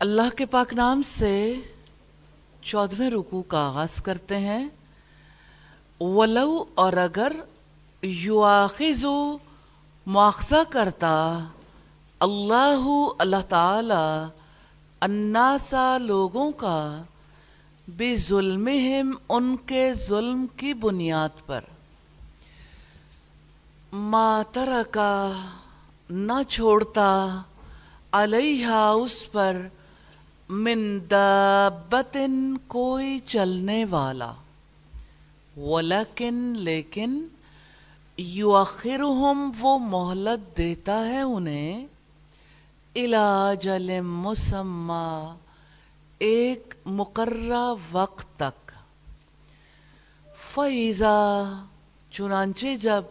اللہ کے پاک نام سے چودھویں رکو کا آغاز کرتے ہیں۔ ولو اور اگر یواخذو مواخذہ کرتا، اللہ اللہ تعالی الناسا لوگوں کا بے ظلمہم ان کے ظلم کی بنیاد پر۔ ما ترکا نہ چھوڑتا علیہ اس پر من دابتن کوئی چلنے والا ولیکن لیکن یؤخرہم وہ مہلت دیتا ہے انہیں۔ الاجل مسمى ایک مقررہ وقت تک۔ فیضا چنانچہ جب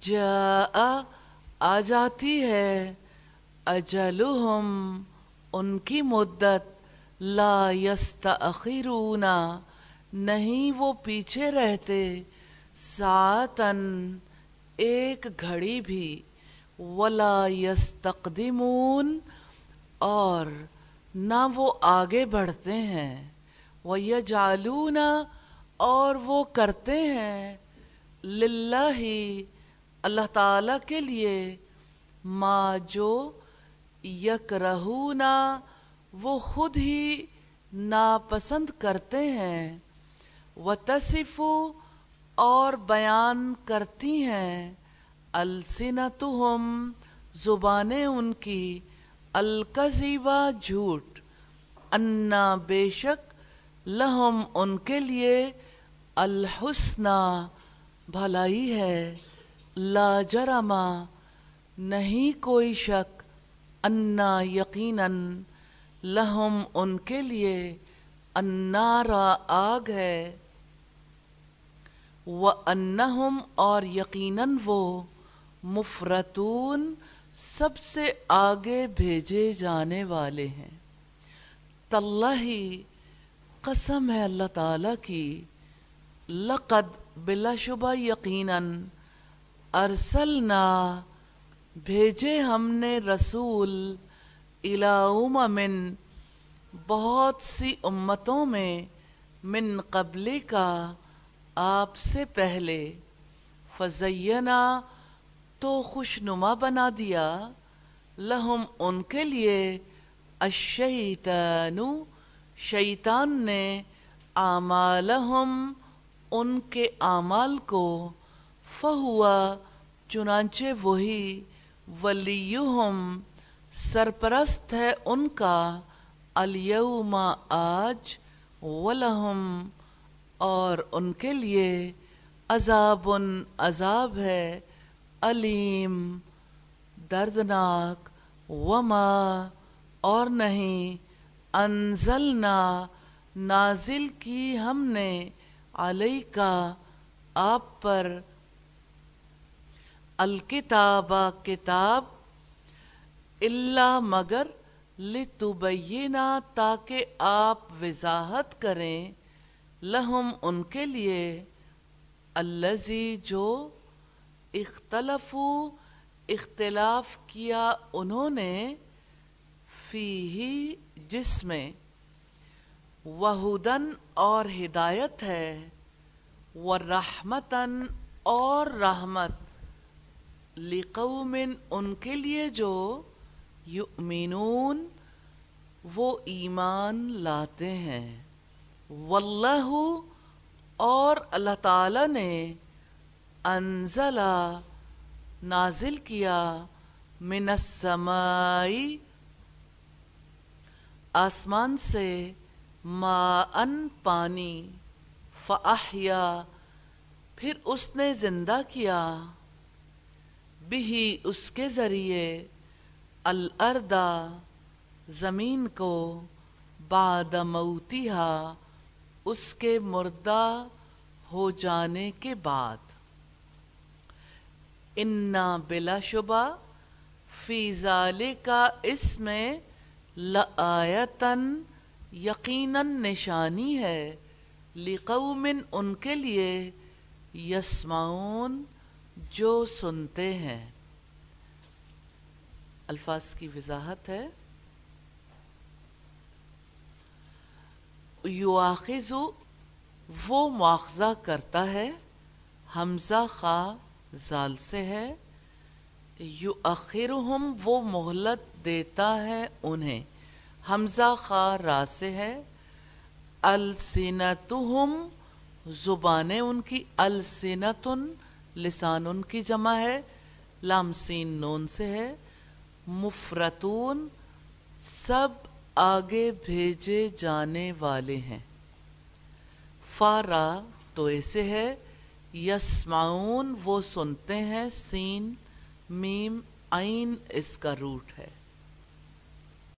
جا آ جاتی ہے، اجلہم ان کی مدت لا یستأخرون، نہیں وہ پیچھے رہتے ساتن ایک گھڑی بھی، ولا یستقدمون، اور نہ وہ آگے بڑھتے ہیں وَيَجْعَلُونَ اور وہ کرتے ہیں، للہ ہی، اللہ تعالی کے لیے، ما جو یکرہونا، وہ خود ہی ناپسند کرتے ہیں وتصفو اور بیان کرتی ہیں، السنتہم، زبانیں ان کی، الکذیبہ جھوٹ، انا بے شک لہم ان کے لیے الحسنہ بھلائی ہے، لا جرما نہیں کوئی شک۔ انا یقیناً لہم ان کے لیے انارا آگ ہے۔ و انہم اور یقیناً وہ مفرتون سب سے آگے بھیجے جانے والے ہیں۔ تاللہ قسم ہے اللہ تعالی کی، لقد بلا شبہ یقیناً ارسلنا بھیجے ہم نے رسول من بہت سی امتوں میں من قبل کا آپ سے پہلے فزینہ تو خوشنما بنا دیا لہم ان کے لیے الشیطان، شیطان نے اعمالہم ان کے اعمال کو فہوا چنانچہ وہی ولیہم، سرپرست ہے ان کا، الیوم آج ولہم، اور ان کے لیے عذاب عذاب ہے، علیم، دردناک، وما، اور نہیں، انزلنا، نازل کی ہم نے علیہ کا آپ پر الکتاب کتاب اللہ مگر لتبینا تاکہ آپ وضاحت کریں لہم ان کے لیے الزی جو اختلفو اختلاف کیا انہوں نے فی ہی جس میں وہدن اور ہدایت ہے ورحمتن اور رحمت لقوم ان کے لیے جو یؤمنون وہ ایمان لاتے ہیں۔ واللہ اور اللہ تعالی نے انزلہ نازل کیا من السمائی آسمان سے ما ان پانی فاحیا پھر اس نے زندہ کیا۔ بھی اس کے ذریعے الاردا زمین کو بعد موتیہا اس کے مردہ ہو جانے کے بعد۔ انا بلا شبہ فی کا اس میں لآیتن یقیناً نشانی ہے لقوم ان کے لیے یسمعون جو سنتے ہیں، الفاظ کی وضاحت ہے۔ یواخذو وہ مواخذہ کرتا ہے، حمزہ خا زال سے ہے۔ یو اخرہم وہ مہلت دیتا ہے انہیں۔ حمزہ خا را سے ہے۔ السنتہم زبانیں ان کی، السنتن لسان ان کی جمع ہے، لام سین نون سے ہے۔ مفرتون سب آگے بھیجے جانے والے ہیں۔ فارا تو ایسے ہے، یسمعون وہ سنتے ہیں، سین، میم، عین اس کا روٹ ہے۔